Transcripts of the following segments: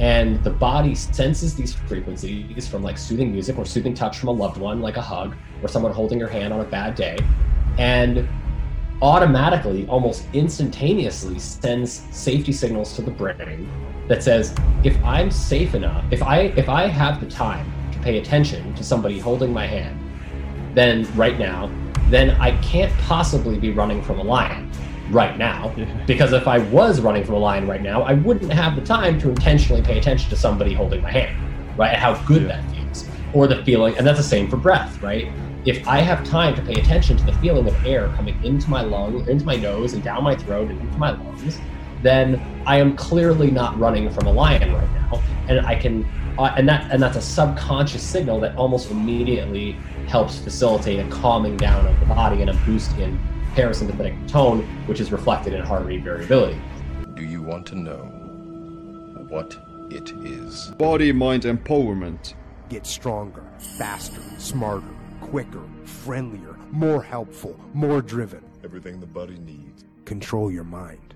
and the body senses these frequencies from like soothing music or soothing touch from a loved one like a hug or someone holding your hand on a bad day and automatically almost instantaneously sends safety signals to the brain that says if i'm safe enough if i if i have the time to pay attention to somebody holding my hand then right now then i can't possibly be running from a lion right now. Because if I was running from a lion right now, I wouldn't have the time to intentionally pay attention to somebody holding my hand, right? And how good yeah. that feels. Or the feeling, and that's the same for breath, right? If I have time to pay attention to the feeling of air coming into my lung, into my nose, and down my throat, and into my lungs, then I am clearly not running from a lion right now. And I can, uh, and that, and that's a subconscious signal that almost immediately helps facilitate a calming down of the body and a boost in parasympathetic tone, which is reflected in heart rate variability. Do you want to know what it is? Body mind empowerment. Get stronger, faster, smarter, quicker, friendlier, more helpful, more driven. Everything the body needs. Control your mind.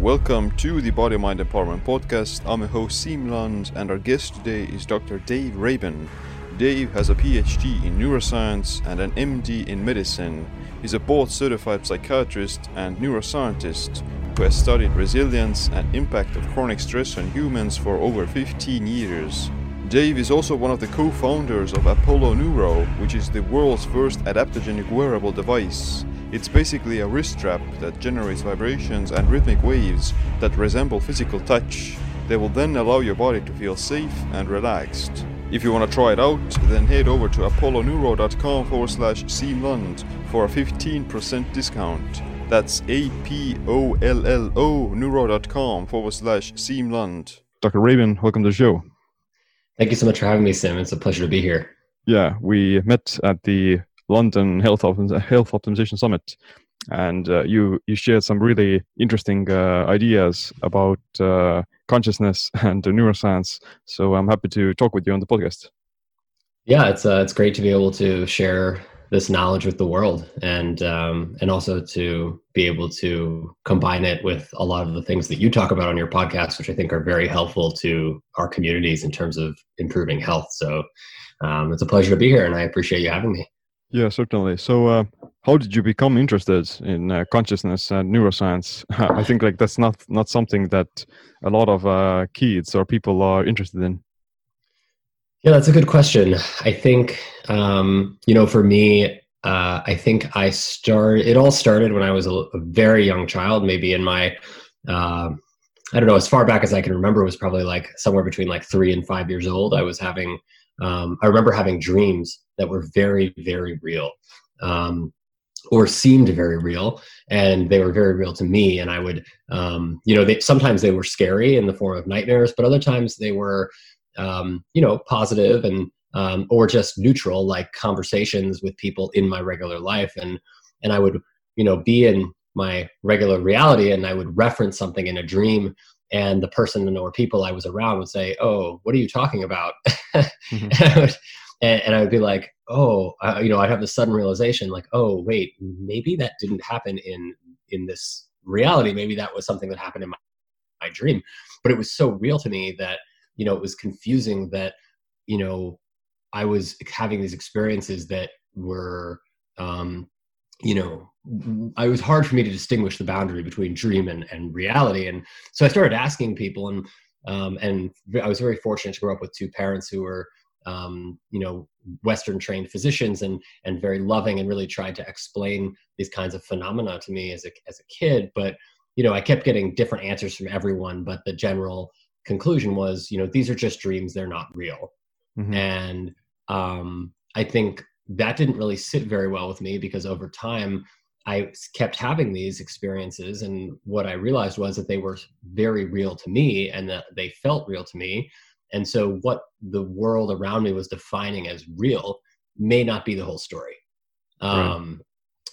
Welcome to the Body Mind Empowerment Podcast. I'm your host Siim Land, and our guest today is Dr. Dave Rabin. Dave has a PhD in neuroscience and an MD in medicine. He's a board certified psychiatrist and neuroscientist who has studied resilience and impact of chronic stress on humans for over 15 years. Dave is also one of the co-founders of Apollo Neuro, which is the world's first adaptogenic wearable device. It's basically a wrist strap that generates vibrations and rhythmic waves that resemble physical touch. They will then allow your body to feel safe and relaxed. If you want to try it out, then head over to apolloneuro.com forward slash Siimland for a 15% discount. That's A-P-O-L-L-O neuro.com forward slash Siimland. Dr. Rabin, welcome to the show. Thank you so much for having me, Sam. It's a pleasure to be here. Yeah, we met at the London Health, Health Optimization Summit, and uh, you you shared some really interesting uh, ideas about uh, consciousness and neuroscience. So I'm happy to talk with you on the podcast. Yeah, it's uh, it's great to be able to share this knowledge with the world, and um, and also to be able to combine it with a lot of the things that you talk about on your podcast, which I think are very helpful to our communities in terms of improving health. So um, it's a pleasure to be here, and I appreciate you having me. Yeah, certainly. So, uh, how did you become interested in uh, consciousness and neuroscience? I think like that's not not something that a lot of uh, kids or people are interested in. Yeah, that's a good question. I think um, you know, for me, uh, I think I started. It all started when I was a, a very young child, maybe in my. Uh, I don't know, as far back as I can remember, was probably like somewhere between like three and five years old. I was having, um, I remember having dreams that were very, very real. Um, or seemed very real and they were very real to me and i would um, you know they, sometimes they were scary in the form of nightmares but other times they were um, you know positive and um, or just neutral like conversations with people in my regular life and and i would you know be in my regular reality and i would reference something in a dream and the person or people i was around would say oh what are you talking about mm-hmm. And, and i would be like oh uh, you know I'd have the sudden realization like oh wait maybe that didn't happen in in this reality. Maybe that was something that happened in my, my dream. But it was so real to me that you know it was confusing that you know i was having these experiences that were um you know it was hard for me to distinguish the boundary between dream and, and reality. And so i started asking people and um, and i was very fortunate to grow up with two parents who were um, you know western trained physicians and and very loving and really tried to explain these kinds of phenomena to me as a as a kid. But you know i kept getting different answers from everyone but the general conclusion was you know these are just dreams they're not real. Mm-hmm. and um, i think that didn't really sit very well with me because over time i kept having these experiences and what i realized was that they were very real to me and that they felt real to me and so, what the world around me was defining as real may not be the whole story. Right. Um,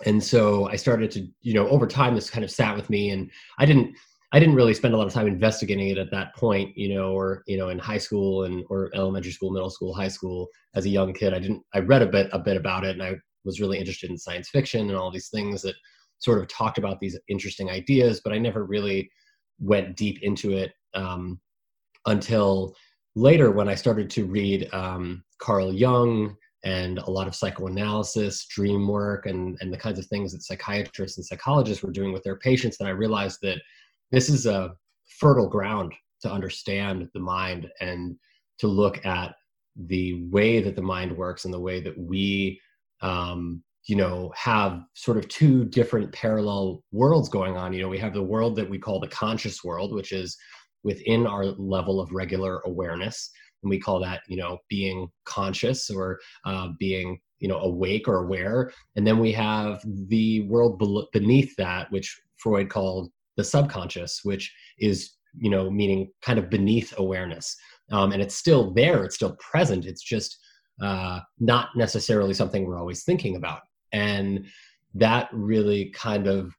and so, I started to, you know, over time, this kind of sat with me, and I didn't. I didn't really spend a lot of time investigating it at that point, you know, or you know, in high school and or elementary school, middle school, high school. As a young kid, I didn't. I read a bit a bit about it, and I was really interested in science fiction and all these things that sort of talked about these interesting ideas, but I never really went deep into it um, until later when I started to read um, Carl Jung and a lot of psychoanalysis, dream work, and, and the kinds of things that psychiatrists and psychologists were doing with their patients, then I realized that this is a fertile ground to understand the mind and to look at the way that the mind works and the way that we um, you know have sort of two different parallel worlds going on. You know we have the world that we call the conscious world which is within our level of regular awareness. And we call that you know being conscious or uh, being you know awake or aware. And then we have the world beneath that which freud called the subconscious which is you know meaning kind of beneath awareness. Um, and it's still there it's still present it's just uh, not necessarily something we're always thinking about. And that really kind of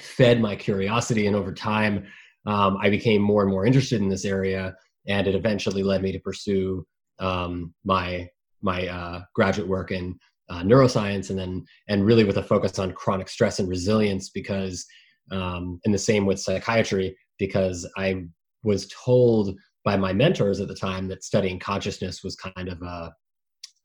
fed my curiosity and over time um, i became more and more interested in this area and it eventually led me to pursue um, my my uh, graduate work in uh, neuroscience and then and really with a focus on chronic stress and resilience because um, and the same with psychiatry because i was told by my mentors at the time that studying consciousness was kind of a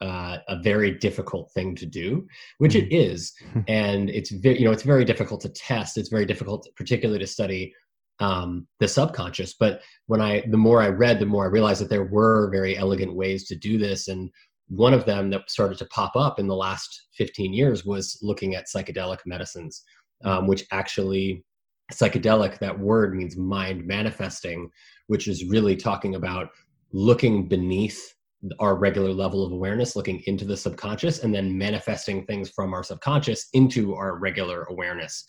uh, a very difficult thing to do, which it mm-hmm. is, and it's very you know it's very difficult to test. It's very difficult, particularly to study um, the subconscious. But when I the more I read, the more I realized that there were very elegant ways to do this, and one of them that started to pop up in the last 15 years was looking at psychedelic medicines, um, which actually psychedelic that word means mind manifesting which is really talking about looking beneath our regular level of awareness, looking into the subconscious, and then manifesting things from our subconscious into our regular awareness.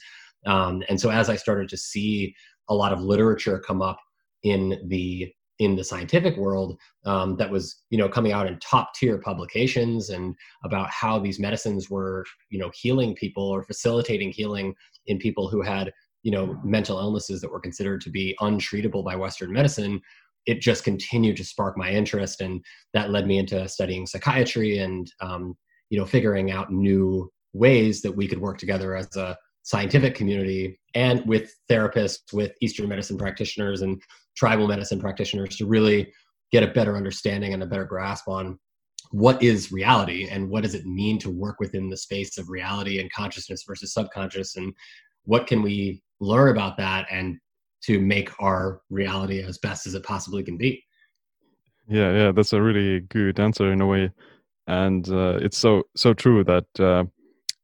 Um, and so, as I started to see a lot of literature come up in the in the scientific world um, that was you know coming out in top tier publications and about how these medicines were you know healing people or facilitating healing in people who had you know mental illnesses that were considered to be untreatable by western medicine. It just continued to spark my interest and that led me into studying psychiatry and um, you know figuring out new ways that we could work together as a scientific community and with therapists with eastern medicine practitioners and tribal medicine practitioners to really get a better understanding and a better grasp on what is reality and what does it mean to work within the space of reality and consciousness versus subconscious and what can we learn about that and to make our reality as best as it possibly can be. Yeah yeah that's a really good answer in a way. And uh, it's so so true that uh,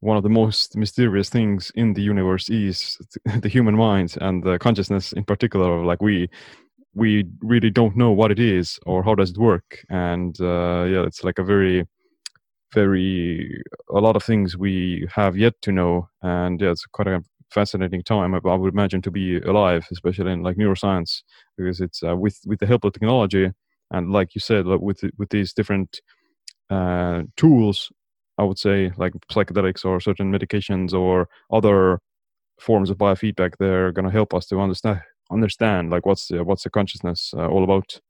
one of the most mysterious things in the universe is the human mind and the consciousness in particular like we we really don't know what it is or how does it work and uh, yeah it's like a very very a lot of things we have yet to know and yeah it's quite a fascinating time. I, would imagine to be alive, especially in like neuroscience, because it's uh, with with the help of technology and like you said, like with with these different uh, tools, I would say like psychedelics or certain medications or other forms of biofeedback, they're going to help us to understand understand like what's the, what's the consciousness uh, all about.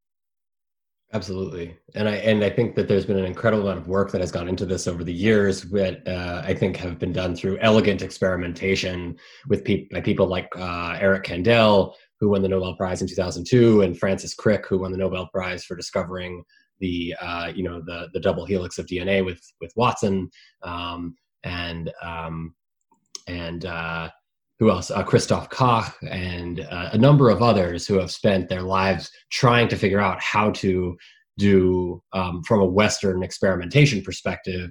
Absolutely, and I and I think that there's been an incredible amount of work that has gone into this over the years that uh, I think have been done through elegant experimentation with pe- by people like uh, Eric Kandel, who won the Nobel Prize in 2002, and Francis Crick, who won the Nobel Prize for discovering the uh, you know the the double helix of DNA with with Watson, um, and um, and uh, who else? Uh, Christoph Koch and uh, a number of others who have spent their lives trying to figure out how to do, um, from a Western experimentation perspective,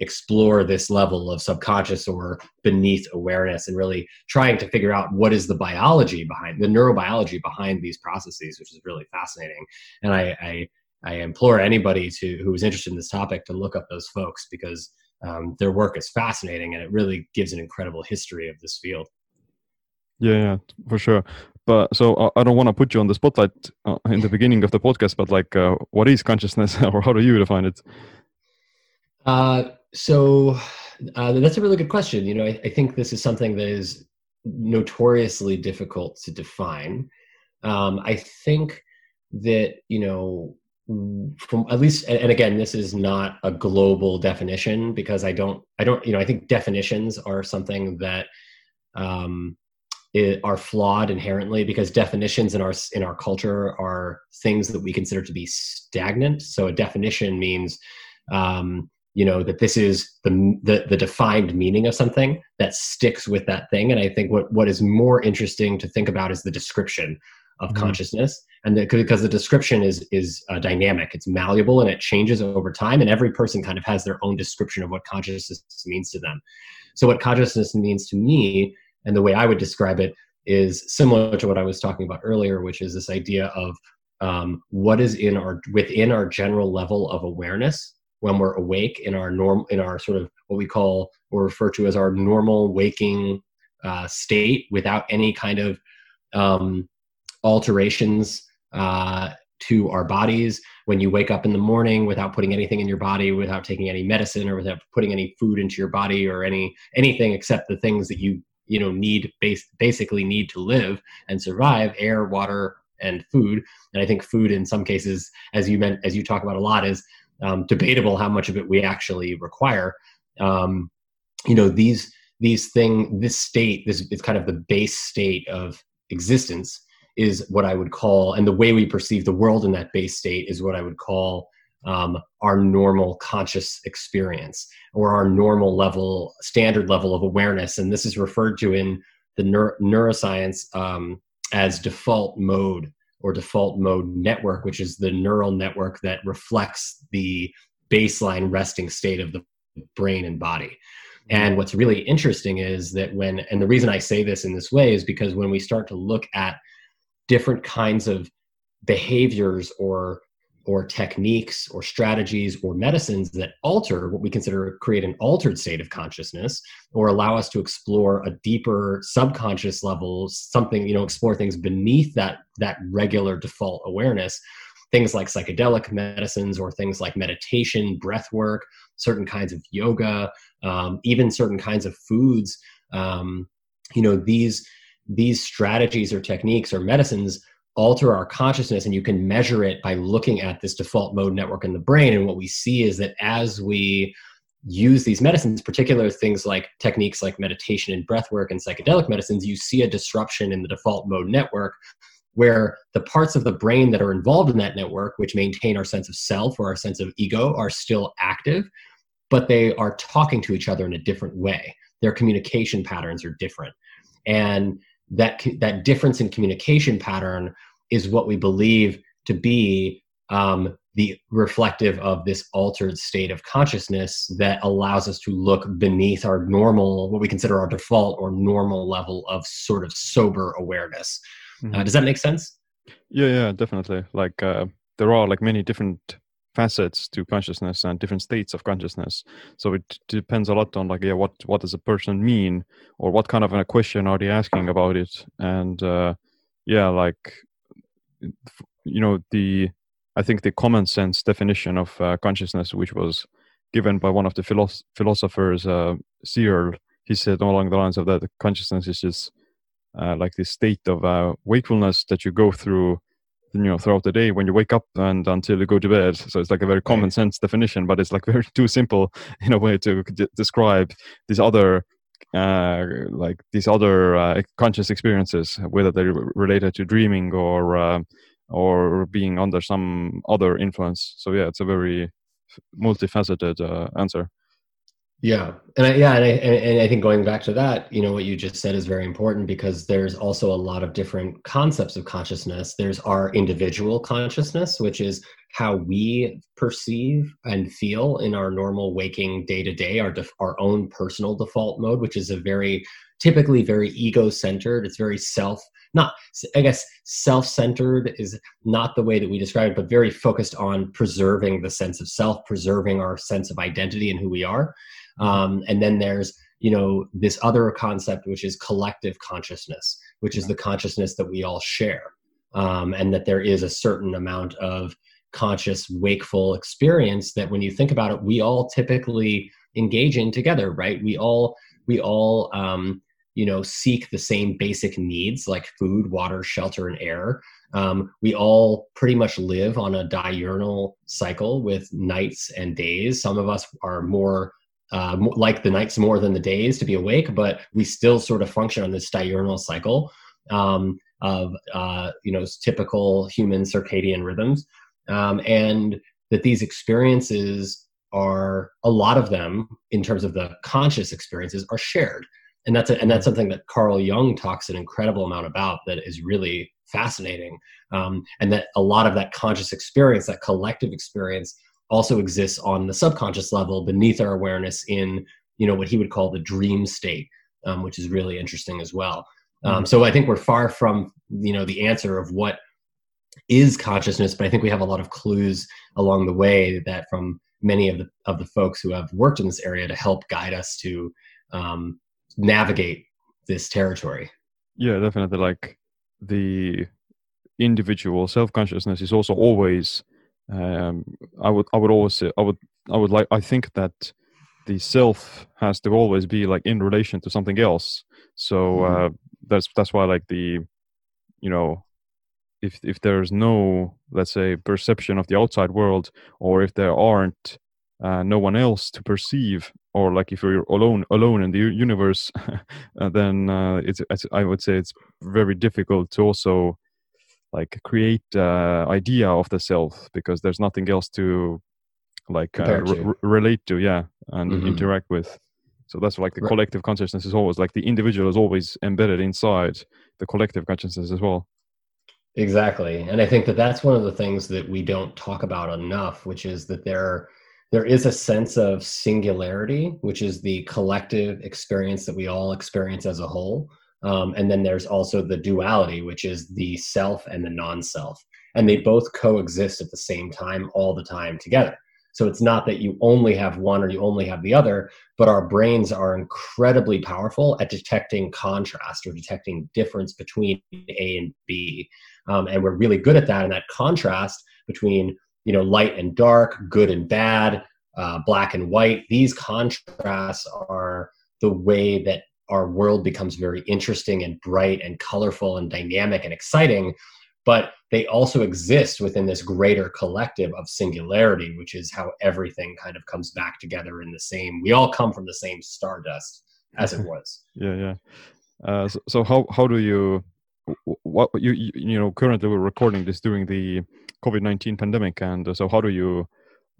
explore this level of subconscious or beneath awareness and really trying to figure out what is the biology behind the neurobiology behind these processes, which is really fascinating. And I, I, I implore anybody to who is interested in this topic to look up those folks because um, their work is fascinating and it really gives an incredible history of this field. Yeah, yeah, for sure. But so uh, I don't want to put you on the spotlight uh, in the beginning of the podcast, but like, uh, what is consciousness, or how do you define it? Uh, so uh, that's a really good question. You know, I, I, think this is something that is notoriously difficult to define. Um, I think that you know, from at least, and again, this is not a global definition because I don't, I don't, you know, I think definitions are something that um, are flawed inherently because definitions in our in our culture are things that we consider to be stagnant. So a definition means, um, you know, that this is the, the the defined meaning of something that sticks with that thing. And I think what what is more interesting to think about is the description of mm-hmm. consciousness, and the, because the description is is uh, dynamic, it's malleable, and it changes over time. And every person kind of has their own description of what consciousness means to them. So what consciousness means to me and the way I would describe it is similar to what I was talking about earlier, which is this idea of um, what is in our within our general level of awareness when we're awake in our norm in our sort of what we call or refer to as our normal waking uh, state without any kind of um, alterations uh, to our bodies. When you wake up in the morning without putting anything in your body without taking any medicine or without putting any food into your body or any anything except the things that you you know need base, basically need to live and survive air water and food. And i think food in some cases as you meant as you talk about a lot is um, debatable how much of it we actually require. Um, you know these these thing this state this is kind of the base state of existence is what i would call and the way we perceive the world in that base state is what i would call um, our normal conscious experience or our normal level, standard level of awareness. And this is referred to in the neuro- neuroscience um, as default mode or default mode network, which is the neural network that reflects the baseline resting state of the brain and body. And what's really interesting is that when, and the reason I say this in this way is because when we start to look at different kinds of behaviors or or techniques or strategies or medicines that alter what we consider create an altered state of consciousness or allow us to explore a deeper subconscious level something you know explore things beneath that that regular default awareness. Things like psychedelic medicines or things like meditation breath work certain kinds of yoga um, even certain kinds of foods. Um, you know these these strategies or techniques or medicines alter our consciousness and you can measure it by looking at this default mode network in the brain. And what we see is that as we use these medicines particular things like techniques like meditation and breath work and psychedelic medicines you see a disruption in the default mode network where the parts of the brain that are involved in that network which maintain our sense of self or our sense of ego are still active but they are talking to each other in a different way. Their communication patterns are different. And that that difference in communication pattern is what we believe to be um, the reflective of this altered state of consciousness that allows us to look beneath our normal what we consider our default or normal level of sort of sober awareness. Uh, mm-hmm. uh, does that make sense? Yeah yeah definitely. Like uh, there are like many different facets to consciousness and different states of consciousness. So it depends a lot on like yeah what what does a person mean or what kind of a question are they asking about it? And uh yeah like you know the i think the common sense definition of uh, consciousness which was given by one of the philosoph- philosophers uh searle he said along the lines of that consciousness is just uh, like this state of uh, wakefulness that you go through you know throughout the day when you wake up and until you go to bed. So it's like a very common sense definition but it's like very too simple in a way to d- describe these other uh, like these other uh, conscious experiences whether they're related to dreaming or uh, or being under some other influence. So yeah it's a very multifaceted uh, answer yeah, and I, yeah, and I, and I think going back to that, you know, what you just said is very important because there's also a lot of different concepts of consciousness. There's our individual consciousness, which is how we perceive and feel in our normal waking day to day, our def- our own personal default mode, which is a very typically very ego centered. It's very self not i guess self-centered is not the way that we describe it but very focused on preserving the sense of self preserving our sense of identity and who we are um, and then there's you know this other concept which is collective consciousness which is the consciousness that we all share. Um, and that there is a certain amount of conscious wakeful experience that when you think about it we all typically engage in together right? We all we all um, you know seek the same basic needs like food water shelter and air. Um, we all pretty much live on a diurnal cycle with nights and days. Some of us are more uh, like the nights more than the days to be awake, but we still sort of function on this diurnal cycle um, of uh, you know typical human circadian rhythms, um, and that these experiences are a lot of them in terms of the conscious experiences are shared. And that's a, and that's something that Carl Jung talks an incredible amount about that is really fascinating um, and that a lot of that conscious experience that collective experience also exists on the subconscious level beneath our awareness in you know what he would call the dream state um, which is really interesting as well. Um, mm-hmm. so i think we're far from you know the answer of what is consciousness but i think we have a lot of clues along the way that from many of the of the folks who have worked in this area to help guide us to um, navigate this territory. Yeah definitely. Like the individual self consciousness is also always um, I would I would always say I would I would like I think that the self has to always be like in relation to something else. So mm-hmm. uh, that's that's why like the you know if if there's no let's say perception of the outside world or if there aren't uh, no one else to perceive or like if you're alone alone in the universe uh, then uh, it's, it's, i would say it's very difficult to also like create uh, idea of the self because there's nothing else to like uh, re- relate to yeah and mm-hmm. interact with so that's like the right. collective consciousness is always like the individual is always embedded inside the collective consciousness as well exactly and i think that that's one of the things that we don't talk about enough which is that there there is a sense of singularity which is the collective experience that we all experience as a whole um, and then there's also the duality, which is the self and the non self. And they both coexist at the same time, all the time together. So it's not that you only have one or you only have the other, but our brains are incredibly powerful at detecting contrast or detecting difference between A and B. Um, and we're really good at that. And that contrast between you know light and dark, good and bad, uh, black and white, these contrasts are the way that our world becomes very interesting and bright and colorful and dynamic and exciting but they also exist within this greater collective of singularity which is how everything kind of comes back together in the same we all come from the same stardust as it was. Yeah yeah. Uh, so, so how how do you what you you know currently we're recording this during the covid-19 pandemic and uh, so how do you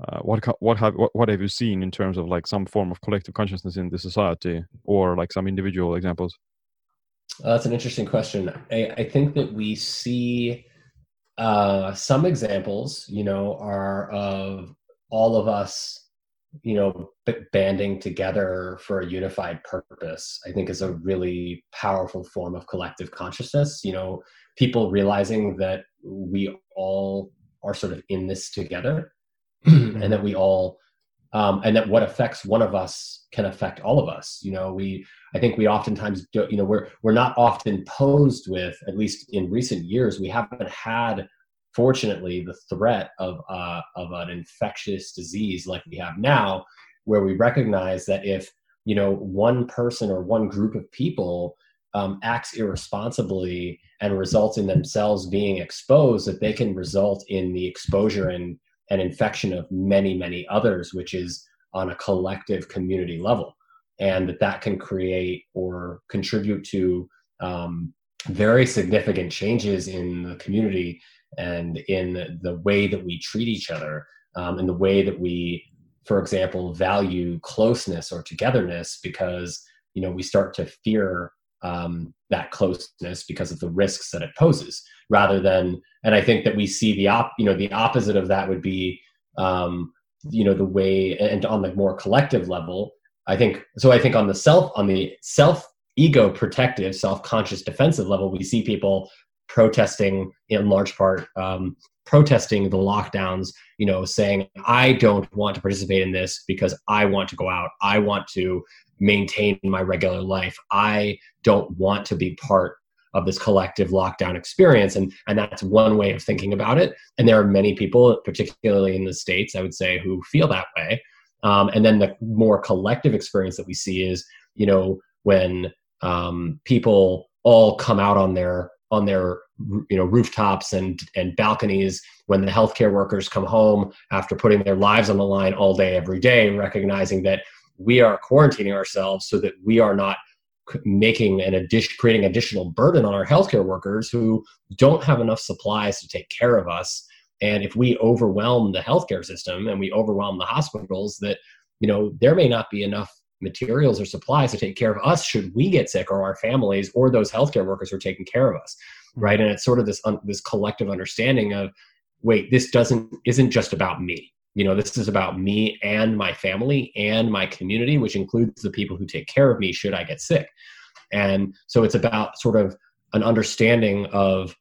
uh, what what have what, what have you seen in terms of like some form of collective consciousness in the society or like some individual examples? Uh, that's an interesting question. I, I think that we see uh, some examples you know are of all of us you know banding together for a unified purpose i think is a really powerful form of collective consciousness you know people realizing that we all are sort of in this together and that we all um, and that what affects one of us can affect all of us you know? We i think we oftentimes do, you know we're we're not often posed with at least in recent years we haven't had fortunately the threat of uh, of an infectious disease like we have now where we recognize that if you know one person or one group of people um, acts irresponsibly and results in themselves being exposed that they can result in the exposure and an infection of many, many others, which is on a collective community level. And that that can create or contribute to um, very significant changes in the community and in the way that we treat each other, um, and the way that we, for example, value closeness or togetherness because you know we start to fear um, that closeness because of the risks that it poses rather than and i think that we see the op you know the opposite of that would be um, you know the way and on the more collective level i think so i think on the self on the self ego protective self-conscious defensive level we see people protesting in large part um, protesting the lockdowns you know saying i don't want to participate in this because i want to go out. I want to maintain my regular life. I don't want to be part of this collective lockdown experience. And and that's one way of thinking about it. And there are many people particularly in the states i would say who feel that way. Um, and then the more collective experience that we see is you know when um, people all come out on their on their you know rooftops and and balconies when the healthcare workers come home after putting their lives on the line all day every day recognizing that we are quarantining ourselves so that we are not making an addition creating additional burden on our healthcare workers who don't have enough supplies to take care of us and if we overwhelm the healthcare system and we overwhelm the hospitals that you know there may not be enough materials or supplies to take care of us should we get sick or our families or those healthcare workers who are taking care of us. Right? Mm-hmm. And it's sort of this un- this collective understanding of wait this doesn't isn't just about me. You know this is about me and my family and my community which includes the people who take care of me should i get sick. And so it's about sort of an understanding of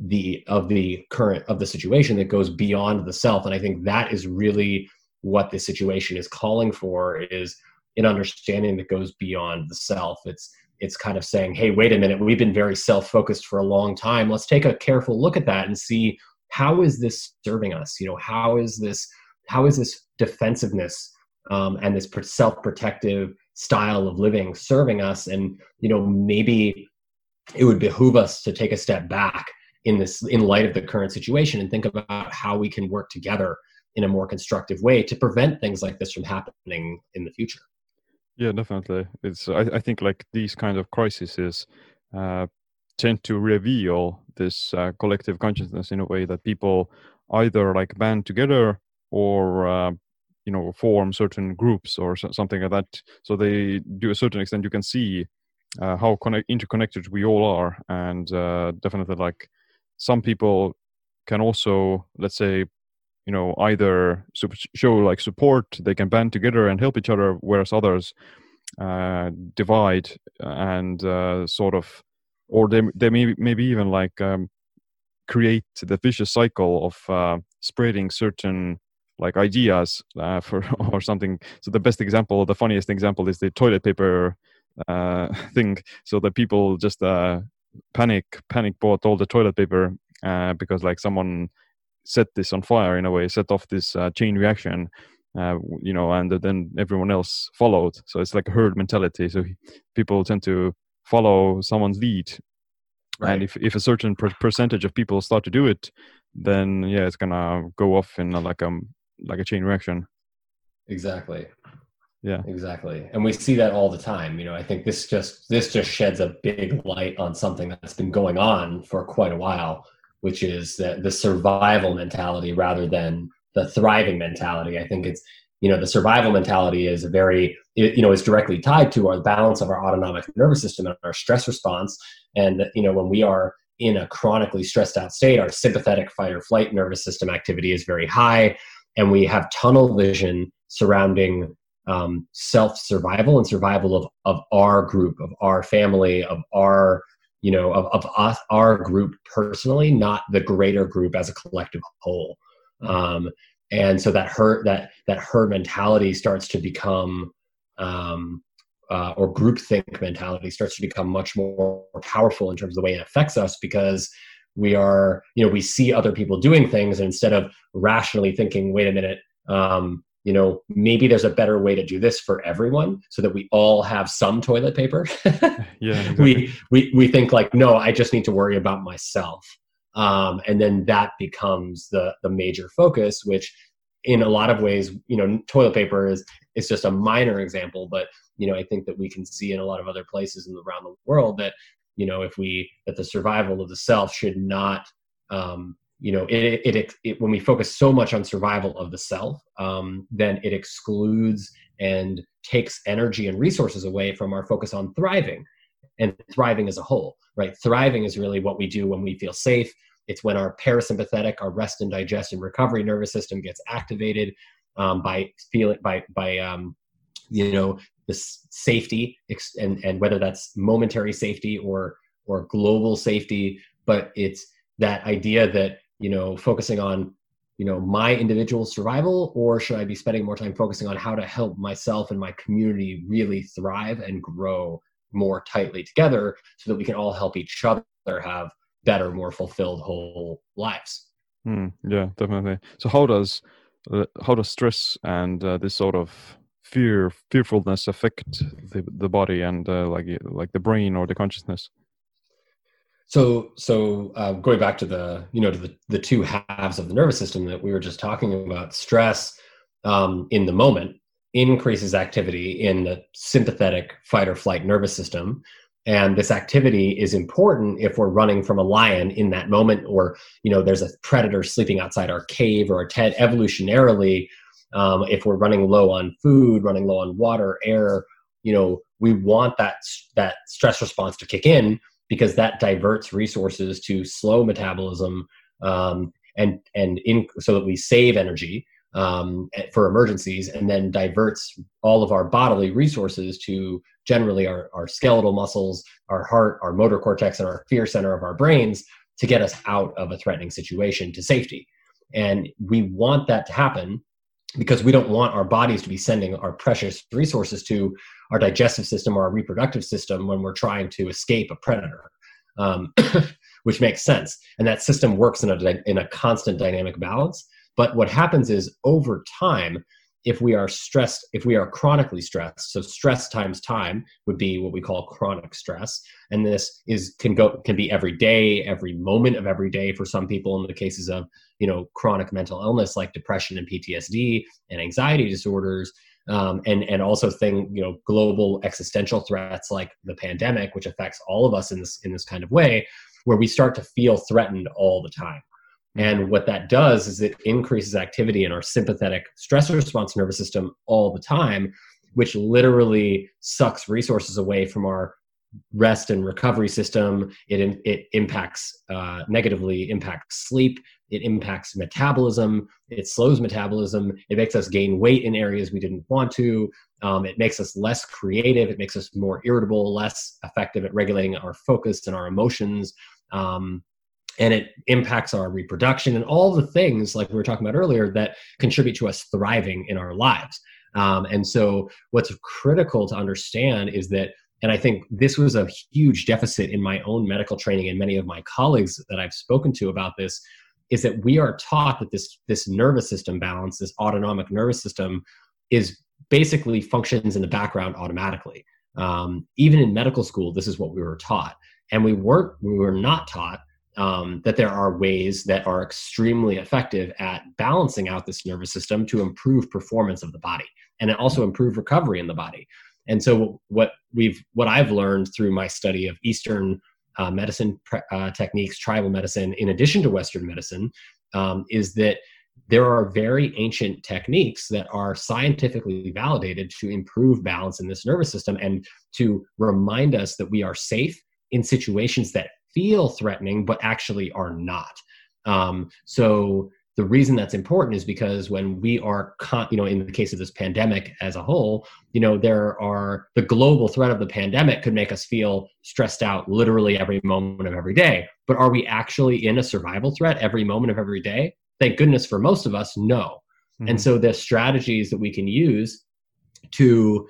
the of the current of the situation that goes beyond the self. And i think that is really what the situation is calling for is an understanding that goes beyond the self. It's it's kind of saying hey wait a minute we've been very self-focused for a long time. Let's take a careful look at that and see how is this serving us? You know how is this how is this defensiveness um, and this self-protective style of living serving us? And you know maybe it would behoove us to take a step back in this in light of the current situation and think about how we can work together in a more constructive way to prevent things like this from happening in the future yeah definitely. It's i, I think like these kind of crises uh, tend to reveal this uh, collective consciousness in a way that people either like band together or uh, you know form certain groups or something like that. So they do a certain extent you can see uh, how connect- interconnected we all are. And uh, definitely like some people can also let's say you know either show like support they can band together and help each other whereas others uh, divide and uh, sort of or they they may maybe even like um, create the vicious cycle of uh, spreading certain like ideas uh, for or something. So the best example the funniest example is the toilet paper uh, thing. So the people just uh, panic panic bought all the toilet paper uh, because like someone set this on fire in a way set off this uh, chain reaction uh, you know and then everyone else followed. So it's like a herd mentality. So people tend to follow someone's lead. Right. and if, if a certain per- percentage of people start to do it then yeah it's gonna go off in a, like a um, like a chain reaction. Exactly. Yeah. Exactly. And we see that all the time. You know i think this just this just sheds a big light on something that's been going on for quite a while which is the, the survival mentality rather than the thriving mentality. I think it's you know the survival mentality is a very you know is directly tied to our balance of our autonomic nervous system and our stress response. And you know when we are in a chronically stressed out state our sympathetic fight or flight nervous system activity is very high and we have tunnel vision surrounding um, self survival and survival of, of our group, of our family, of our, you know, of, of us, our group personally, not the greater group as a collective whole. Um, and so that herd, that, that herd mentality starts to become, um, uh, or groupthink mentality starts to become much more powerful in terms of the way it affects us because we are, you know, we see other people doing things and instead of rationally thinking, wait a minute, um, you know maybe there's a better way to do this for everyone so that we all have some toilet paper yeah exactly. we, we we think like no i just need to worry about myself um, and then that becomes the the major focus which in a lot of ways you know toilet paper is is just a minor example but you know i think that we can see in a lot of other places in, around the world that you know if we that the survival of the self should not um, you know it, it, it, it, when we focus so much on survival of the self um, then it excludes and takes energy and resources away from our focus on thriving and thriving as a whole right? Thriving is really what we do when we feel safe. It's when our parasympathetic our rest and digest and recovery nervous system gets activated um, by feeling by by um, you know this safety and and whether that's momentary safety or or global safety but it's that idea that you know focusing on you know my individual survival or should i be spending more time focusing on how to help myself and my community really thrive and grow more tightly together so that we can all help each other have better more fulfilled whole lives? Mm, yeah definitely. So how does uh, how does stress and uh, this sort of fear fearfulness affect the, the body and uh, like like the brain or the consciousness so, so uh, going back to the you know to the the two halves of the nervous system that we were just talking about, stress um, in the moment increases activity in the sympathetic fight or flight nervous system. And this activity is important if we're running from a lion in that moment or you know there's a predator sleeping outside our cave or a tent evolutionarily um, if we're running low on food running low on water air you know we want that that stress response to kick in because that diverts resources to slow metabolism um, and and in so that we save energy um, for emergencies and then diverts all of our bodily resources to generally our, our skeletal muscles, our heart, our motor cortex, and our fear center of our brains to get us out of a threatening situation to safety. And we want that to happen because we don't want our bodies to be sending our precious resources to our digestive system or our reproductive system when we're trying to escape a predator, um, which makes sense. And that system works in a, in a constant dynamic balance. But what happens is over time, if we are stressed, if we are chronically stressed, so stress times time would be what we call chronic stress. And this is can go can be every day, every moment of every day for some people in the cases of, you know, chronic mental illness like depression and PTSD and anxiety disorders. Um, and and also thing you know global existential threats like the pandemic, which affects all of us in this in this kind of way, where we start to feel threatened all the time. And what that does is it increases activity in our sympathetic stress response nervous system all the time, which literally sucks resources away from our rest and recovery system. It, it impacts uh, negatively impacts sleep. It impacts metabolism. It slows metabolism. It makes us gain weight in areas we didn't want to. Um, it makes us less creative. It makes us more irritable, less effective at regulating our focus and our emotions. Um, and it impacts our reproduction and all the things like we were talking about earlier that contribute to us thriving in our lives. Um, and so what's critical to understand is that and i think this was a huge deficit in my own medical training and many of my colleagues that i've spoken to about this is that we are taught that this this nervous system balance this autonomic nervous system is basically functions in the background automatically. Um, even in medical school this is what we were taught. And we weren't we were not taught um, that there are ways that are extremely effective at balancing out this nervous system to improve performance of the body and also improve recovery in the body. And so, what we've what I've learned through my study of Eastern uh, medicine uh, techniques, tribal medicine, in addition to Western medicine, um, is that there are very ancient techniques that are scientifically validated to improve balance in this nervous system and to remind us that we are safe in situations that feel threatening but actually are not. Um, so the reason that's important is because when we are con- you know in the case of this pandemic as a whole you know there are the global threat of the pandemic could make us feel stressed out literally every moment of every day. But are we actually in a survival threat every moment of every day? Thank goodness for most of us no. Mm-hmm. and so the strategies that we can use to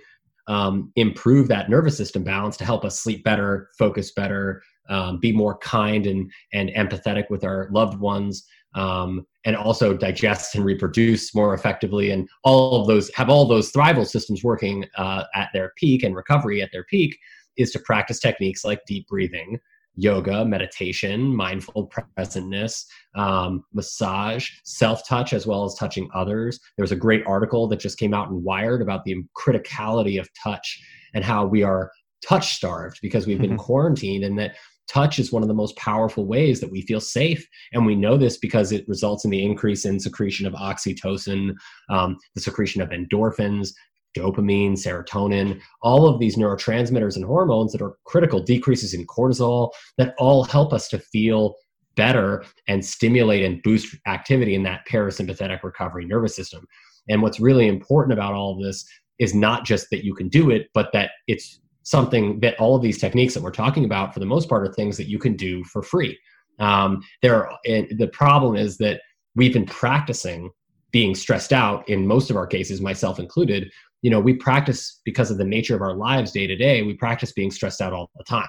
um, improve that nervous system balance to help us sleep better focus better um, be more kind and, and empathetic with our loved ones, um, and also digest and reproduce more effectively, and all of those have all those thrival systems working uh, at their peak and recovery at their peak is to practice techniques like deep breathing, yoga, meditation, mindful presentness, um, massage, self touch, as well as touching others. There was a great article that just came out in Wired about the criticality of touch and how we are touch starved because we've been mm-hmm. quarantined and that touch is one of the most powerful ways that we feel safe. And we know this because it results in the increase in secretion of oxytocin um, the secretion of endorphins dopamine serotonin all of these neurotransmitters and hormones that are critical decreases in cortisol that all help us to feel better and stimulate and boost activity in that parasympathetic recovery nervous system. And what's really important about all of this is not just that you can do it but that it's something that all of these techniques that we're talking about for the most part are things that you can do for free. Um, there are, the problem is that we've been practicing being stressed out in most of our cases myself included. You know we practice because of the nature of our lives day to day we practice being stressed out all the time.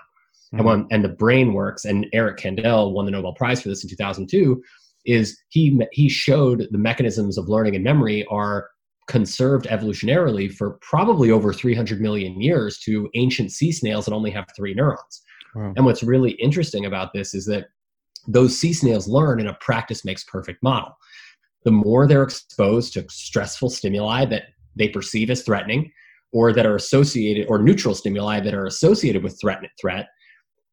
Mm-hmm. and when and the brain works and eric kandel won the nobel prize for this in 2002 is he he showed the mechanisms of learning and memory are conserved evolutionarily for probably over 300 million years to ancient sea snails that only have three neurons. Wow. And what's really interesting about this is that those sea snails learn in a practice makes perfect model. The more they're exposed to stressful stimuli that they perceive as threatening or that are associated or neutral stimuli that are associated with threat threat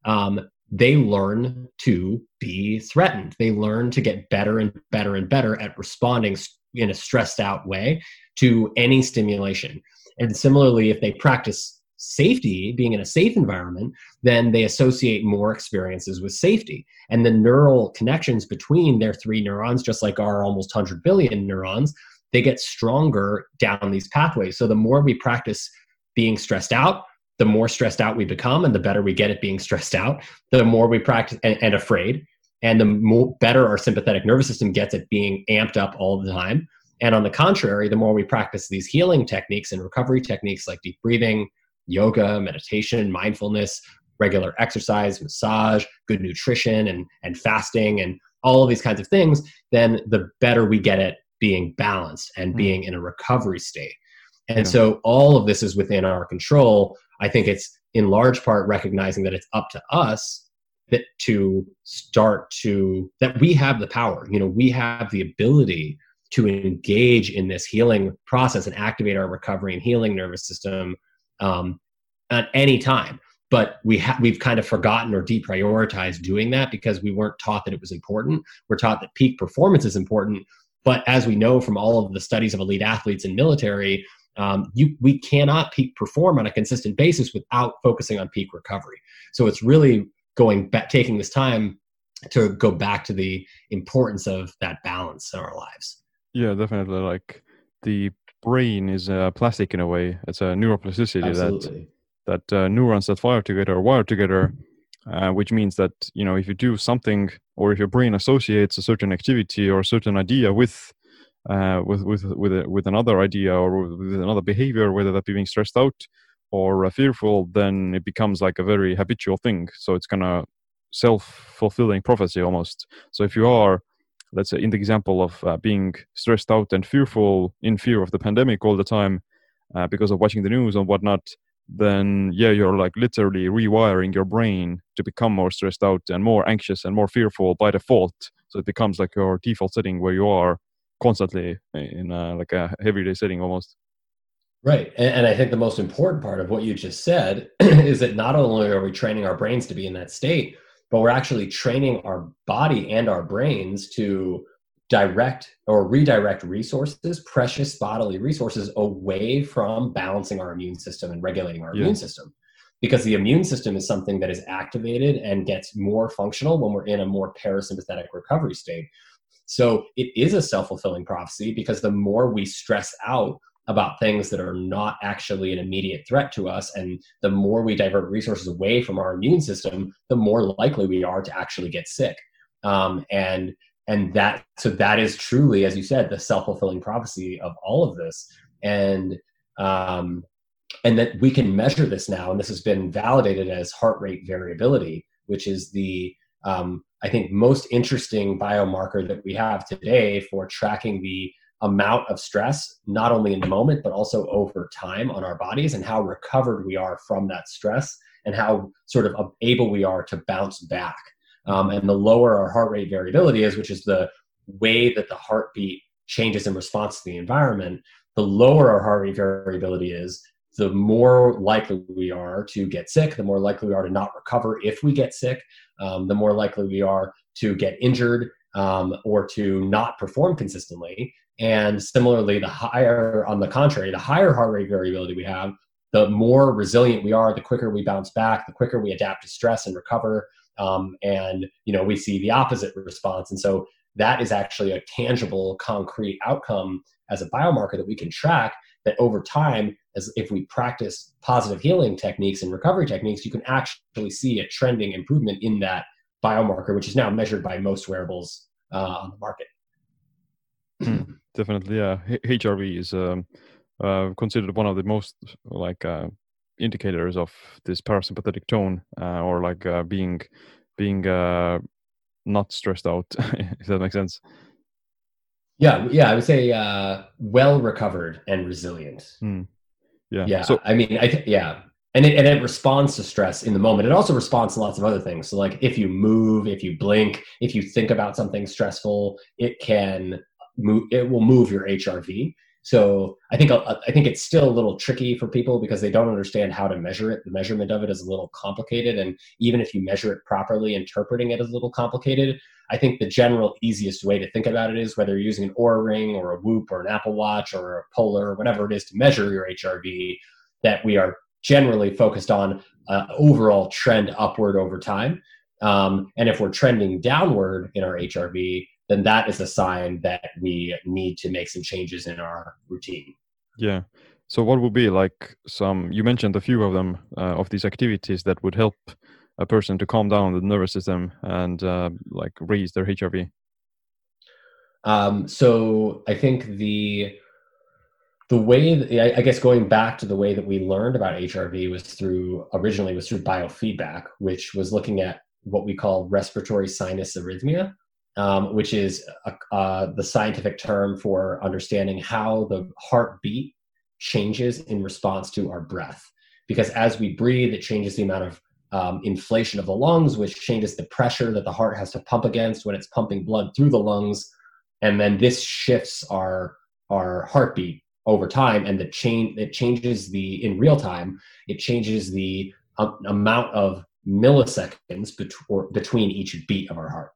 um, they learn to be threatened they learn to get better and better and better at responding in a stressed out way to any stimulation and similarly if they practice safety, being in a safe environment, then they associate more experiences with safety. And the neural connections between their three neurons, just like our almost 100 billion neurons, they get stronger down these pathways. So the more we practice being stressed out, the more stressed out we become, and the better we get at being stressed out, the more we practice and, and afraid, and the more better our sympathetic nervous system gets at being amped up all the time. And on the contrary, the more we practice these healing techniques and recovery techniques like deep breathing, yoga, meditation, mindfulness, regular exercise, massage, good nutrition, and, and fasting, and all of these kinds of things, then the better we get at being balanced and mm. being in a recovery state. And yeah. so all of this is within our control. I think it's in large part recognizing that it's up to us that to start to that we have the power. You know, we have the ability to engage in this healing process and activate our recovery and healing nervous system um, at any time. But we ha- we've kind of forgotten or deprioritized doing that because we weren't taught that it was important. We're taught that peak performance is important. But as we know from all of the studies of elite athletes and military, um, you, we cannot peak perform on a consistent basis without focusing on peak recovery. So it's really going back, taking this time to go back to the importance of that balance in our lives. Yeah, definitely. Like the brain is uh, plastic in a way. It's a neuroplasticity Absolutely. that that uh, neurons that fire together are wired together, uh, which means that you know if you do something or if your brain associates a certain activity or a certain idea with uh, with with with a, with another idea or with another behavior, whether that be being stressed out or uh, fearful, then it becomes like a very habitual thing. So it's kind of self fulfilling prophecy almost. So if you are let's say in the example of uh, being stressed out and fearful in fear of the pandemic all the time uh, because of watching the news and whatnot then yeah you're like literally rewiring your brain to become more stressed out and more anxious and more fearful by default so it becomes like your default setting where you are constantly in a, like a everyday setting almost right and, and i think the most important part of what you just said is that not only are we training our brains to be in that state but we're actually training our body and our brains to direct or redirect resources, precious bodily resources, away from balancing our immune system and regulating our yeah. immune system. Because the immune system is something that is activated and gets more functional when we're in a more parasympathetic recovery state. So it is a self fulfilling prophecy because the more we stress out about things that are not actually an immediate threat to us. And the more we divert resources away from our immune system, the more likely we are to actually get sick. Um, and and that so that is truly, as you said, the self fulfilling prophecy of all of this. And um, and that we can measure this now, and this has been validated as heart rate variability, which is the um, I think most interesting biomarker that we have today for tracking the amount of stress, not only in the moment, but also over time on our bodies and how recovered we are from that stress and how sort of able we are to bounce back. Um, and the lower our heart rate variability is, which is the way that the heartbeat changes in response to the environment, the lower our heart rate variability is, the more likely we are to get sick, the more likely we are to not recover if we get sick, um, the more likely we are to get injured um, or to not perform consistently. And similarly, the higher, on the contrary, the higher heart rate variability we have, the more resilient we are, the quicker we bounce back, the quicker we adapt to stress and recover. Um, and you know, we see the opposite response. And so that is actually a tangible, concrete outcome as a biomarker that we can track. That over time, as if we practice positive healing techniques and recovery techniques, you can actually see a trending improvement in that biomarker, which is now measured by most wearables uh, on the market. Hmm definitely yeah H- hrv is um, uh, considered one of the most like uh, indicators of this parasympathetic tone uh, or like uh, being being uh, not stressed out if that makes sense yeah yeah i would say uh, well recovered and resilient mm. yeah yeah so i mean i th- yeah and it, and it responds to stress in the moment. It also responds to lots of other things. So, like if you move, if you blink, if you think about something stressful, it can move, it will move your HRV. So I think uh, I think it's still a little tricky for people because they don't understand how to measure it. The measurement of it is a little complicated, and even if you measure it properly, interpreting it is a little complicated. I think the general easiest way to think about it is whether you're using an Oura ring or a Whoop or an Apple Watch or a Polar or whatever it is to measure your HRV, that we are generally focused on uh, overall trend upward over time. Um, and if we're trending downward in our HRV, then that is a sign that we need to make some changes in our routine. Yeah. So, what would be like some? You mentioned a few of them uh, of these activities that would help a person to calm down the nervous system and uh, like raise their HRV. Um, so, I think the the way that, I guess going back to the way that we learned about HRV was through originally was through biofeedback, which was looking at what we call respiratory sinus arrhythmia, um, which is uh, the scientific term for understanding how the heartbeat changes in response to our breath. Because as we breathe, it changes the amount of um, inflation of the lungs, which changes the pressure that the heart has to pump against when it's pumping blood through the lungs, and then this shifts our our heartbeat over time, and the change it changes the in real time. It changes the um, amount of milliseconds bet- between each beat of our heart.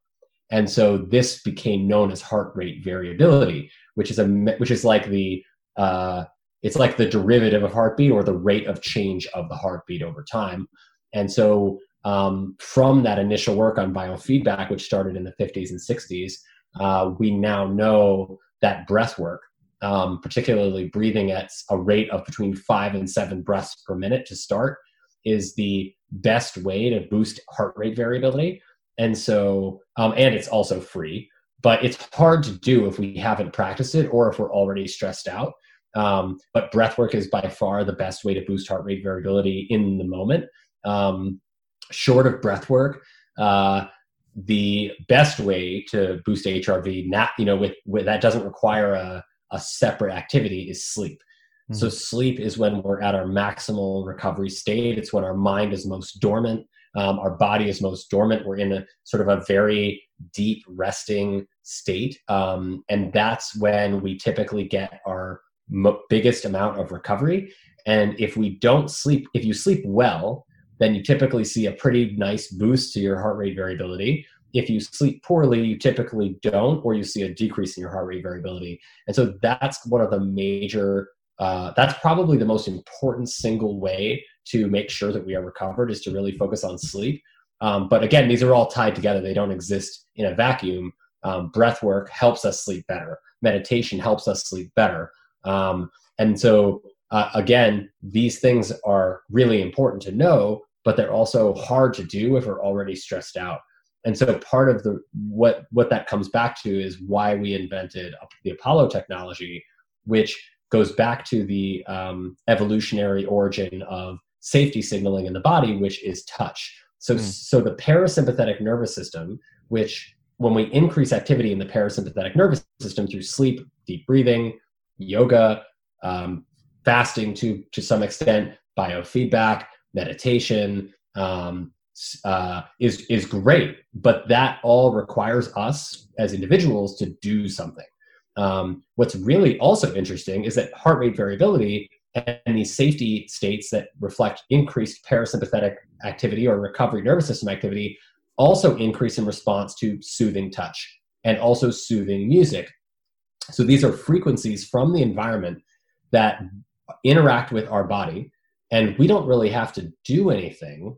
And so this became known as heart rate variability, which is a which is like the uh, it's like the derivative of heartbeat or the rate of change of the heartbeat over time. And so um, from that initial work on biofeedback, which started in the 50s and 60s, uh, we now know that breath work, um, particularly breathing at a rate of between five and seven breaths per minute to start, is the best way to boost heart rate variability. And so, um, and it's also free, but it's hard to do if we haven't practiced it or if we're already stressed out. Um, but breath work is by far the best way to boost heart rate variability in the moment. Um, short of breath work, uh, the best way to boost HRV, not you know, with, with that doesn't require a, a separate activity, is sleep. Mm-hmm. So sleep is when we're at our maximal recovery state. It's when our mind is most dormant um, our body is most dormant. We're in a sort of a very deep resting state. Um, and that's when we typically get our biggest amount of recovery. And if we don't sleep, if you sleep well, then you typically see a pretty nice boost to your heart rate variability. If you sleep poorly, you typically don't, or you see a decrease in your heart rate variability. And so that's one of the major, uh, that's probably the most important single way to make sure that we are recovered is to really focus on sleep. Um, but again, these are all tied together. They don't exist in a vacuum. Um, breath work helps us sleep better. Meditation helps us sleep better. Um, and so, uh, again, these things are really important to know, but they're also hard to do if we're already stressed out. And so, part of the what what that comes back to is why we invented the Apollo technology, which goes back to the um, evolutionary origin of safety signaling in the body, which is touch. So, mm. so the parasympathetic nervous system, which when we increase activity in the parasympathetic nervous system through sleep, deep breathing, yoga, um, fasting to to some extent, biofeedback, meditation, um, uh, is is great. But that all requires us as individuals to do something. Um, what's really also interesting is that heart rate variability and these safety states that reflect increased parasympathetic activity or recovery nervous system activity also increase in response to soothing touch and also soothing music. So these are frequencies from the environment that interact with our body, and we don't really have to do anything.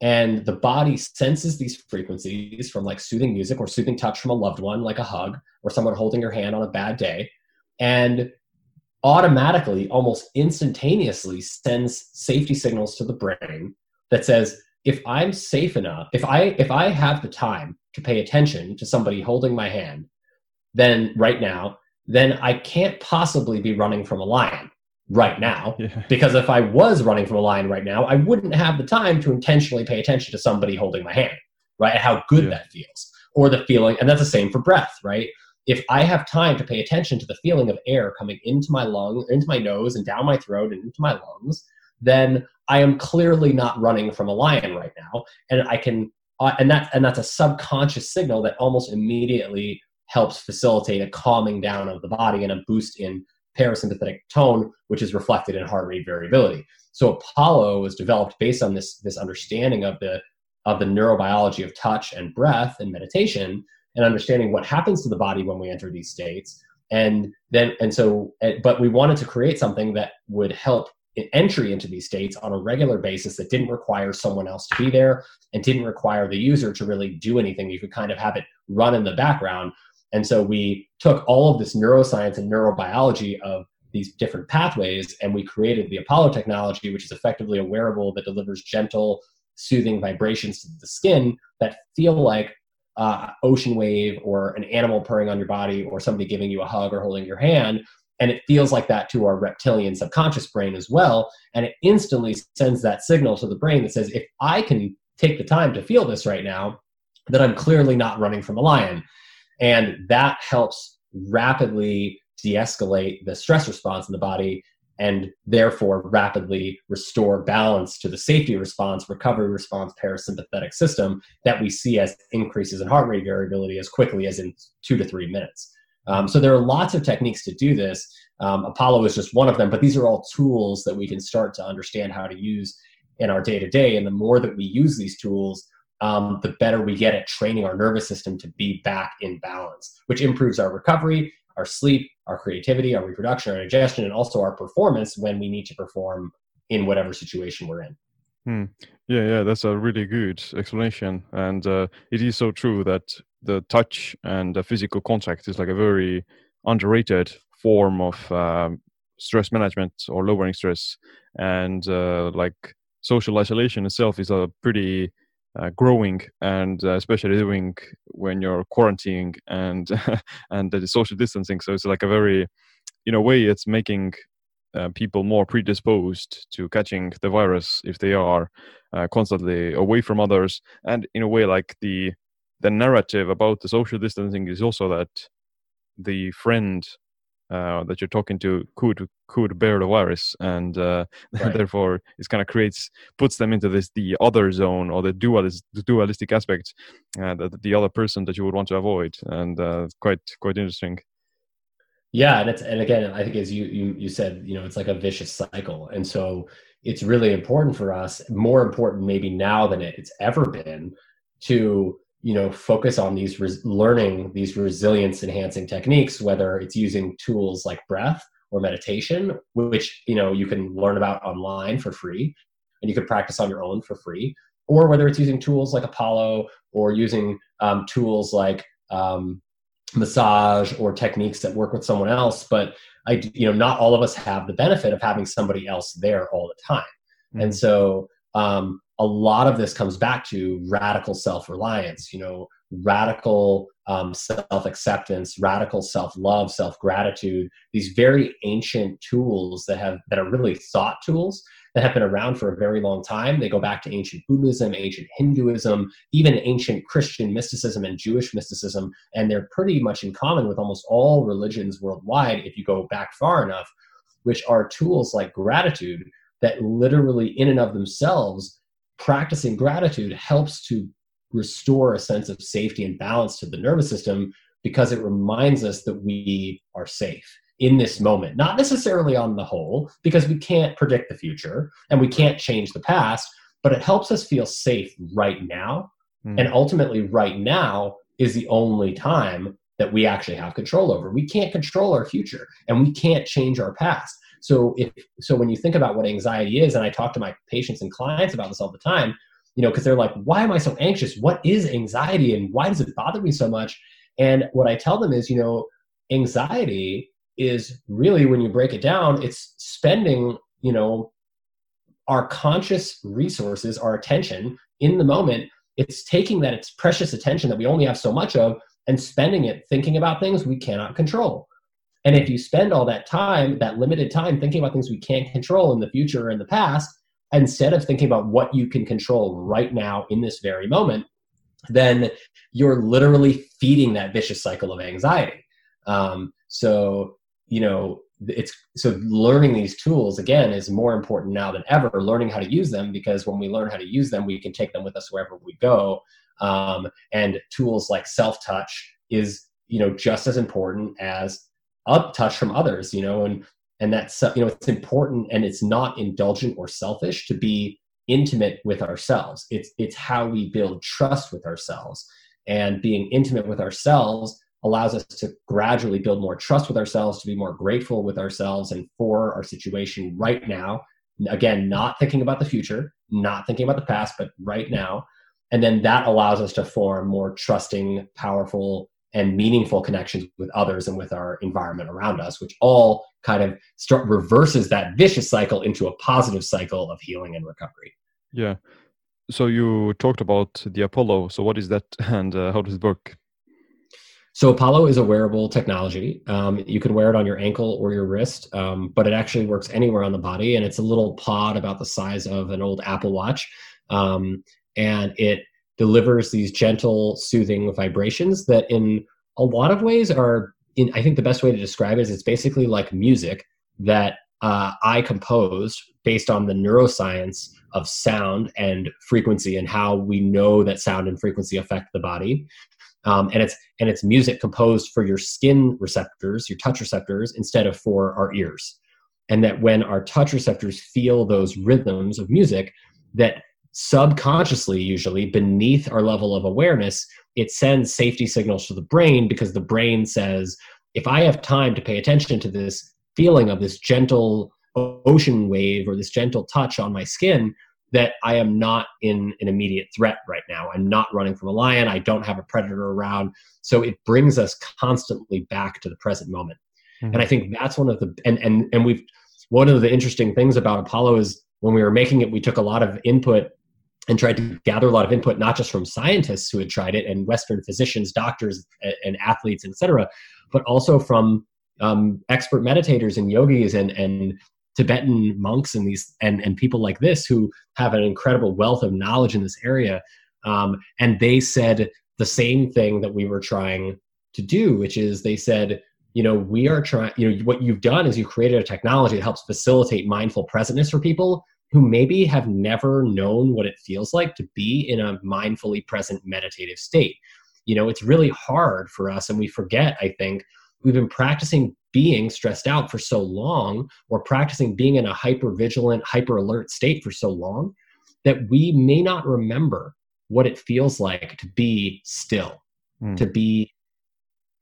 And the body senses these frequencies from like soothing music or soothing touch from a loved one, like a hug or someone holding your hand on a bad day. And automatically, almost instantaneously sends safety signals to the brain that says, if I'm safe enough, if I if I have the time to pay attention to somebody holding my hand, then right now, then I can't possibly be running from a lion right now. Yeah. Because if I was running from a lion right now, I wouldn't have the time to intentionally pay attention to somebody holding my hand, right? How good yeah. that feels. Or the feeling, and that's the same for breath, right? If I have time to pay attention to the feeling of air coming into my lung, into my nose, and down my throat and into my lungs, then I am clearly not running from a lion right now, and I can, uh, and that and that's a subconscious signal that almost immediately helps facilitate a calming down of the body and a boost in parasympathetic tone, which is reflected in heart rate variability. So Apollo was developed based on this, this understanding of the, of the neurobiology of touch and breath and meditation and understanding what happens to the body when we enter these states. And then, and so, but we wanted to create something that would help entry into these states on a regular basis that didn't require someone else to be there and didn't require the user to really do anything. You could kind of have it run in the background. And so we took all of this neuroscience and neurobiology of these different pathways and we created the Apollo technology, which is effectively a wearable that delivers gentle, soothing vibrations to the skin that feel like uh, ocean wave or an animal purring on your body or somebody giving you a hug or holding your hand. And it feels like that to our reptilian subconscious brain as well. And it instantly sends that signal to the brain that says if i can take the time to feel this right now then i'm clearly not running from a lion. And that helps rapidly de-escalate the stress response in the body and therefore rapidly restore balance to the safety response recovery response parasympathetic system that we see as increases in heart rate variability as quickly as in two to three minutes um, so there are lots of techniques to do this. Um, Apollo is just one of them, but these are all tools that we can start to understand how to use in our day to day. And the more that we use these tools, um, the better we get at training our nervous system to be back in balance, which improves our recovery, our sleep, our creativity, our reproduction, our digestion, and also our performance when we need to perform in whatever situation we're in. Hmm. Yeah, yeah, that's a really good explanation, and uh, it is so true that the touch and the physical contact is like a very underrated form of um, stress management or lowering stress, and uh, like social isolation itself is a pretty uh, growing and uh, especially doing when you're quarantining and and the social distancing. So it's like a very in a way it's making uh, people more predisposed to catching the virus if they are uh, constantly away from others. And in a way like the the narrative about the social distancing is also that the friend uh, that you're talking to could could bear the virus and uh, right. therefore it kind of creates puts them into this the other zone or the dualist the dualistic aspect uh, that the other person that you would want to avoid and uh, quite quite interesting yeah, and it's and again, I think as you you you said, you know, it's like a vicious cycle, and so it's really important for us, more important maybe now than it's ever been, to you know focus on these res- learning these resilience enhancing techniques, whether it's using tools like breath or meditation, which you know you can learn about online for free, and you could practice on your own for free, or whether it's using tools like Apollo or using um, tools like um, massage or techniques that work with someone else but i you know not all of us have the benefit of having somebody else there all the time mm-hmm. and so um, a lot of this comes back to radical self-reliance you know radical um, self-acceptance radical self-love self-gratitude these very ancient tools that have that are really thought tools that have been around for a very long time. They go back to ancient Buddhism, ancient Hinduism, even ancient Christian mysticism and Jewish mysticism, and they're pretty much in common with almost all religions worldwide if you go back far enough, which are tools like gratitude that literally, in and of themselves, practicing gratitude helps to restore a sense of safety and balance to the nervous system because it reminds us that we are safe in this moment, not necessarily on the whole, because we can't predict the future and we can't change the past, but it helps us feel safe right now. Mm. And ultimately, right now is the only time that we actually have control over. We can't control our future and we can't change our past. So if so when you think about what anxiety is, and I talk to my patients and clients about this all the time, you know, because they're like, why am I so anxious? What is anxiety and why does it bother me so much? And what I tell them is, you know, anxiety is really when you break it down it's spending you know our conscious resources our attention in the moment it's taking that it's precious attention that we only have so much of and spending it thinking about things we cannot control and if you spend all that time that limited time thinking about things we can't control in the future or in the past instead of thinking about what you can control right now in this very moment then you're literally feeding that vicious cycle of anxiety. Um, so you know it's so learning these tools again is more important now than ever learning how to use them because when we learn how to use them we can take them with us wherever we go. Um, and tools like self-touch is you know just as important as up touch from others you know and and that's you know it's important and it's not indulgent or selfish to be intimate with ourselves. It's it's how we build trust with ourselves. And being intimate with ourselves allows us to gradually build more trust with ourselves to be more grateful with ourselves and for our situation right now. Again not thinking about the future not thinking about the past but right now. And then that allows us to form more trusting powerful and meaningful connections with others and with our environment around us which all kind of start reverses that vicious cycle into a positive cycle of healing and recovery yeah so you talked about the apollo so what is that and uh, how does it work so Apollo is a wearable technology. Um, you can wear it on your ankle or your wrist, um, but it actually works anywhere on the body. And it's a little pod about the size of an old Apple Watch, um, and it delivers these gentle, soothing vibrations that, in a lot of ways, are. In, I think the best way to describe it is it's basically like music that uh, I composed based on the neuroscience of sound and frequency and how we know that sound and frequency affect the body um, and it's and it's music composed for your skin receptors your touch receptors instead of for our ears and that when our touch receptors feel those rhythms of music that subconsciously usually beneath our level of awareness it sends safety signals to the brain because the brain says if i have time to pay attention to this feeling of this gentle ocean wave or this gentle touch on my skin that I am not in an immediate threat right now. I'm not running from a lion. I don't have a predator around. So it brings us constantly back to the present moment. Mm-hmm. And I think that's one of the and and and we've one of the interesting things about Apollo is when we were making it, we took a lot of input and tried to gather a lot of input, not just from scientists who had tried it and Western physicians, doctors, and athletes, etc., but also from um, expert meditators and yogis and and Tibetan monks and these and, and people like this who have an incredible wealth of knowledge in this area. Um, and they said the same thing that we were trying to do, which is they said, you know, we are trying, you know, what you've done is you've created a technology that helps facilitate mindful presentness for people who maybe have never known what it feels like to be in a mindfully present meditative state. You know, it's really hard for us, and we forget, I think, we've been practicing being stressed out for so long or practicing being in a hyper vigilant hyper alert state for so long that we may not remember what it feels like to be still mm. to be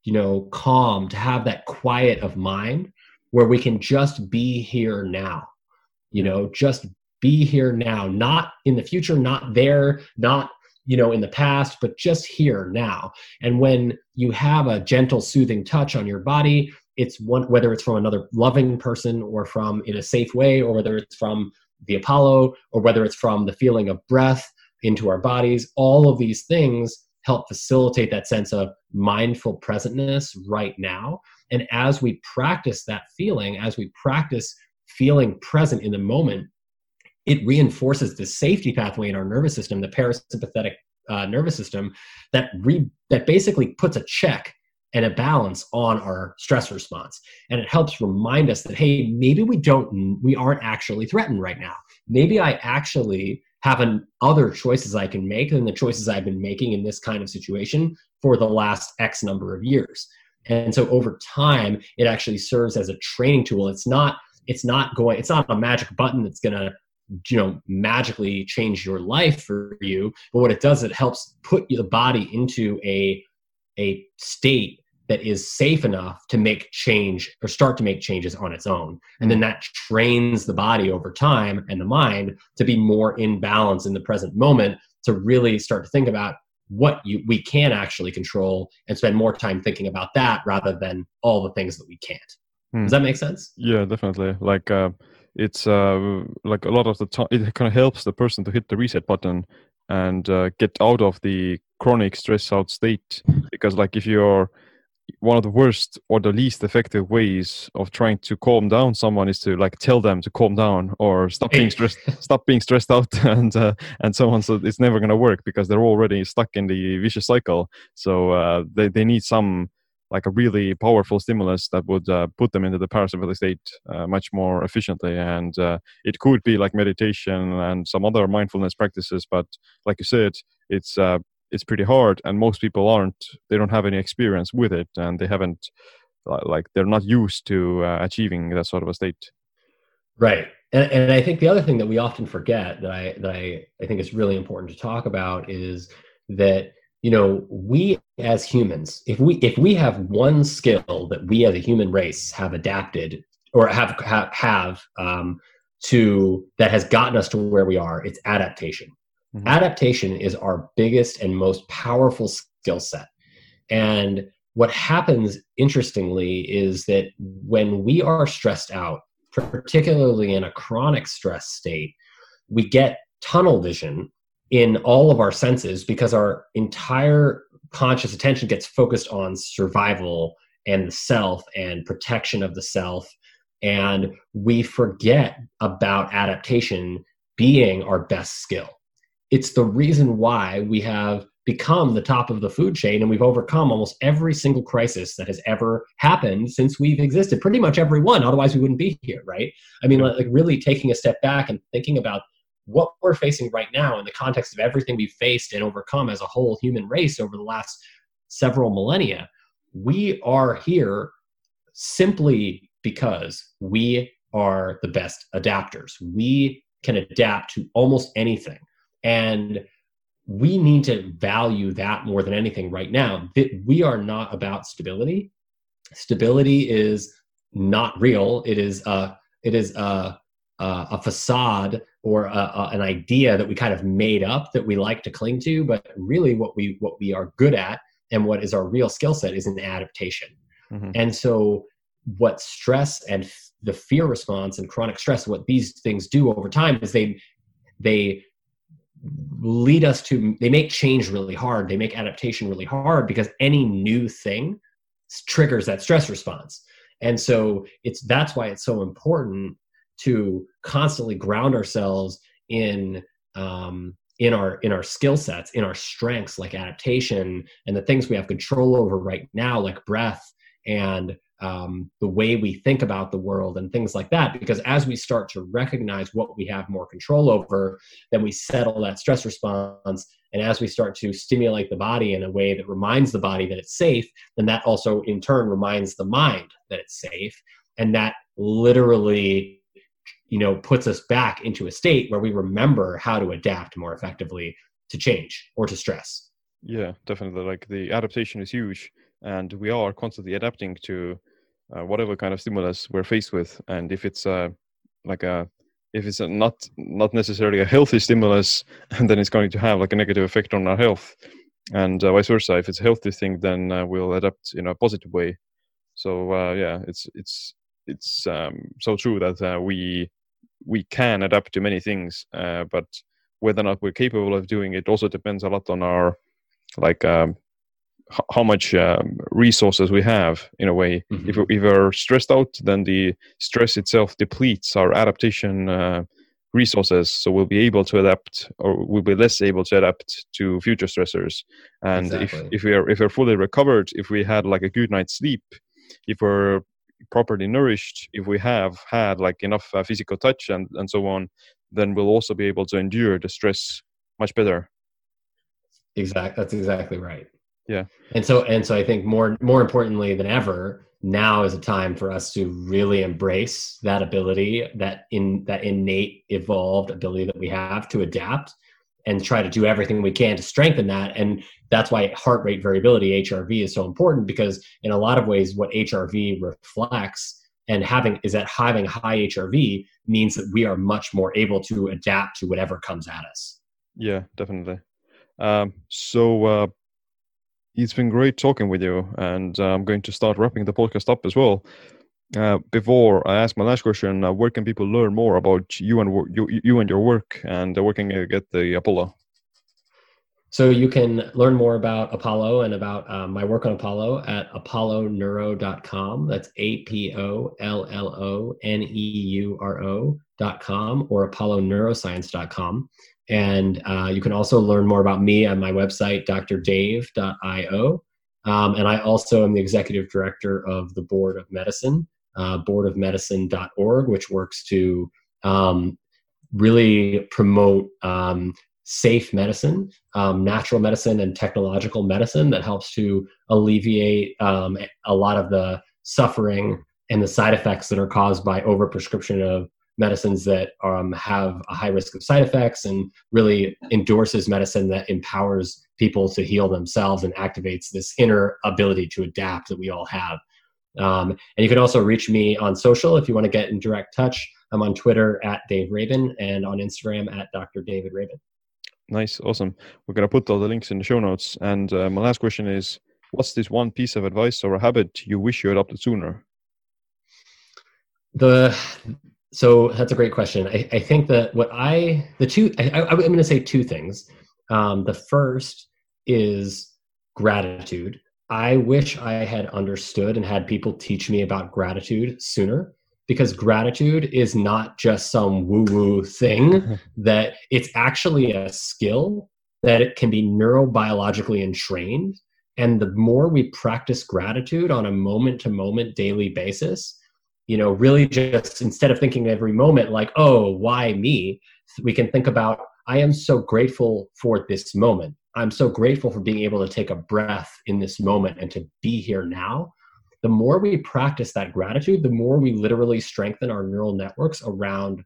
you know calm to have that quiet of mind where we can just be here now you know just be here now not in the future not there not you know in the past but just here now. And when you have a gentle soothing touch on your body it's one whether it's from another loving person or from in a safe way or whether it's from the apollo or whether it's from the feeling of breath into our bodies all of these things help facilitate that sense of mindful presentness right now. And as we practice that feeling as we practice feeling present in the moment it reinforces the safety pathway in our nervous system, the parasympathetic uh, nervous system, that re- that basically puts a check and a balance on our stress response, and it helps remind us that hey, maybe we don't, we aren't actually threatened right now. Maybe I actually have an, other choices I can make than the choices I've been making in this kind of situation for the last X number of years. And so over time, it actually serves as a training tool. It's not it's not going it's not a magic button that's going to you know magically change your life for you. But what it does it helps put the body into a a state that is safe enough to make change or start to make changes on its own. And then that trains the body over time and the mind to be more in balance in the present moment to really start to think about what you we can actually control and spend more time thinking about that rather than all the things that we can't. Hmm. does that make sense? Yeah definitely. Like uh it's uh, like a lot of the time it kind of helps the person to hit the reset button and uh, get out of the chronic stress out state. Because like if you're one of the worst or the least effective ways of trying to calm down someone is to like tell them to calm down or stop being stressed stop being stressed out and uh, and so on. So it's never going to work because they're already stuck in the vicious cycle. So uh, they, they need some like a really powerful stimulus that would uh, put them into the parasympathetic state uh, much more efficiently. And uh, it could be like meditation and some other mindfulness practices, but like you said, it's uh, it's pretty hard, and most people aren't. They don't have any experience with it, and they haven't like they're not used to uh, achieving that sort of a state. Right. And, and I think the other thing that we often forget that I that I, I think is really important to talk about is that you know we as humans if we if we have one skill that we as a human race have adapted or have have, have um, to that has gotten us to where we are it's adaptation mm-hmm. adaptation is our biggest and most powerful skill set and what happens interestingly is that when we are stressed out particularly in a chronic stress state we get tunnel vision in all of our senses because our entire conscious attention gets focused on survival and the self and protection of the self. And we forget about adaptation being our best skill. It's the reason why we have become the top of the food chain and we've overcome almost every single crisis that has ever happened since we've existed pretty much every one otherwise we wouldn't be here right? I mean like really taking a step back and thinking about what we're facing right now in the context of everything we've faced and overcome as a whole human race over the last several millennia we are here simply because we are the best adapters. We can adapt to almost anything. And we need to value that more than anything right now. We are not about stability. Stability is not real. It is a, it is a, a, a facade or a, a, an idea that we kind of made up that we like to cling to. But really, what we what we are good at and what is our real skill set is an adaptation. Mm-hmm. And so what stress and f- the fear response and chronic stress what these things do over time is they they lead us to they make change really hard they make adaptation really hard because any new thing triggers that stress response and so it's that's why it's so important to constantly ground ourselves in um, in our in our skill sets in our strengths like adaptation and the things we have control over right now like breath and um, the way we think about the world and things like that. Because as we start to recognize what we have more control over, then we settle that stress response. And as we start to stimulate the body in a way that reminds the body that it's safe, then that also in turn reminds the mind that it's safe. And that literally you know puts us back into a state where we remember how to adapt more effectively to change or to stress. Yeah definitely. Like the adaptation is huge and we are constantly adapting to uh, whatever kind of stimulus we're faced with. And if it's uh, like a if it's a not not necessarily a healthy stimulus then it's going to have like a negative effect on our health. And uh, vice versa if it's a healthy thing then uh, we'll adapt in a positive way. So uh, yeah it's it's it's um, so true that uh, we we can adapt to many things but whether or not we're capable of doing it also depends a lot on our like um, how much um, resources we have in a way mm-hmm. if, if we're stressed out then the stress itself depletes our adaptation uh, resources so we'll be able to adapt or we'll be less able to adapt to future stressors and exactly. if, if we are if we're fully recovered if we had like a good night's sleep if we're properly nourished if we have had like enough uh, physical touch and and so on then we'll also be able to endure the stress much better. Exact that's exactly right. Yeah. And so and so i think more more importantly than ever now is a time for us to really embrace that ability that in that innate evolved ability that we have to adapt and try to do everything we can to strengthen that. And that's why heart rate variability hrv is so important because in a lot of ways what hrv reflects and having is that having high hrv means that we are much more able to adapt to whatever comes at us. Yeah definitely. Um, so uh, it's been great talking with you, and uh, I'm going to start wrapping the podcast up as well. Uh, before I ask my last question, uh, where can people learn more about you and you, you and your work and where can working get the Apollo? So you can learn more about Apollo and about um, my work on Apollo at apolloneuro.com. That's A P O L L O N E U R O.com or apolloneuroscience.com. And uh, you can also learn more about me on my website, drdave.io. Um, and I also am the executive director of the Board of Medicine, uh, boardofmedicine.org, which works to um, really promote um, safe medicine, um, natural medicine, and technological medicine that helps to alleviate um, a lot of the suffering and the side effects that are caused by overprescription of medicines that um, have a high risk of side effects and really endorses medicine that empowers people to heal themselves and activates this inner ability to adapt that we all have. Um, and you can also reach me on social if you want to get in direct touch. I'm on Twitter at Dave Rabin and on Instagram at Dr. David Rabin. Nice, awesome. We're going to put all the links in the show notes. And uh, my last question is what's this one piece of advice or a habit you wish you adopted sooner? The so that's a great question. I, I think that what I the two I, am going to say two things. Um, the first is gratitude. I wish I had understood and had people teach me about gratitude sooner because gratitude is not just some woo woo thing, that it's actually a skill that it can be neurobiologically entrained. And the more we practice gratitude on a moment to moment daily basis, you know, really just instead of thinking every moment like, oh, why me? We can think about, I am so grateful for this moment. I'm so grateful for being able to take a breath in this moment and to be here now the more we practice that gratitude, the more we literally strengthen our neural networks around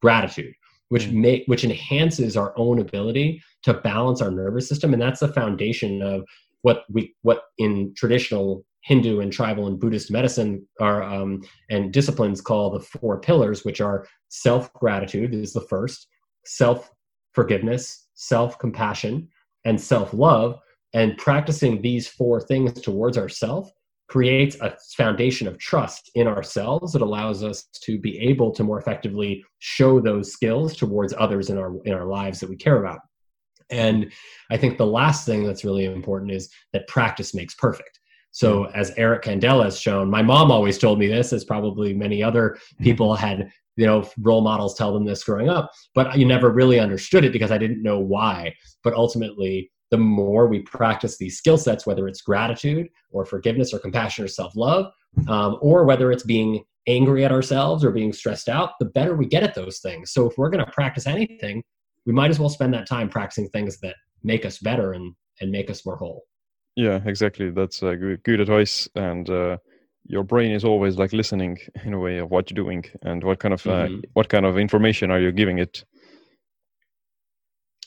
gratitude, which mm. make which enhances our own ability to balance our nervous system, and that's the foundation of what we what in traditional Hindu and tribal and Buddhist medicine are um, and disciplines call the four pillars, which are self gratitude is the first, self forgiveness, self compassion, and self love. And practicing these four things towards ourself creates a foundation of trust in ourselves that allows us to be able to more effectively show those skills towards others in our in our lives that we care about and i think the last thing that's really important is that practice makes perfect so as eric kandel has shown my mom always told me this as probably many other people had you know role models tell them this growing up but you never really understood it because i didn't know why but ultimately the more we practice these skill sets, whether it's gratitude or forgiveness or compassion or self love, um, or whether it's being angry at ourselves or being stressed out, the better we get at those things. So if we're going to practice anything, we might as well spend that time practicing things that make us better and, and make us more whole. Yeah, exactly. That's a good, good advice. And uh, your brain is always like listening in a way of what you're doing and what kind of uh, mm-hmm. what kind of information are you giving it.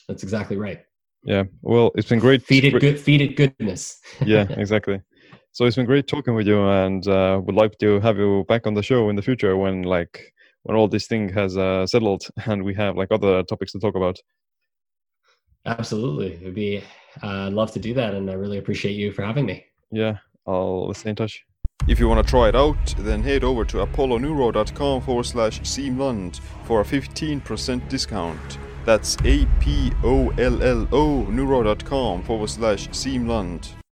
That's exactly right. Yeah, well, it's been great. Feed it good. Feed it goodness. yeah, exactly. So it's been great talking with you, and uh, would like to have you back on the show in the future when like when all this thing has uh, settled and we have like other topics to talk about. Absolutely, it'd be. Uh, I'd love to do that, and I really appreciate you for having me. Yeah, I'll stay in touch. If you want to try it out, then head over to apolloneuro.com forward slash siimland for a 15% discount. That's A P O L L O neuro.com forward slash siimland.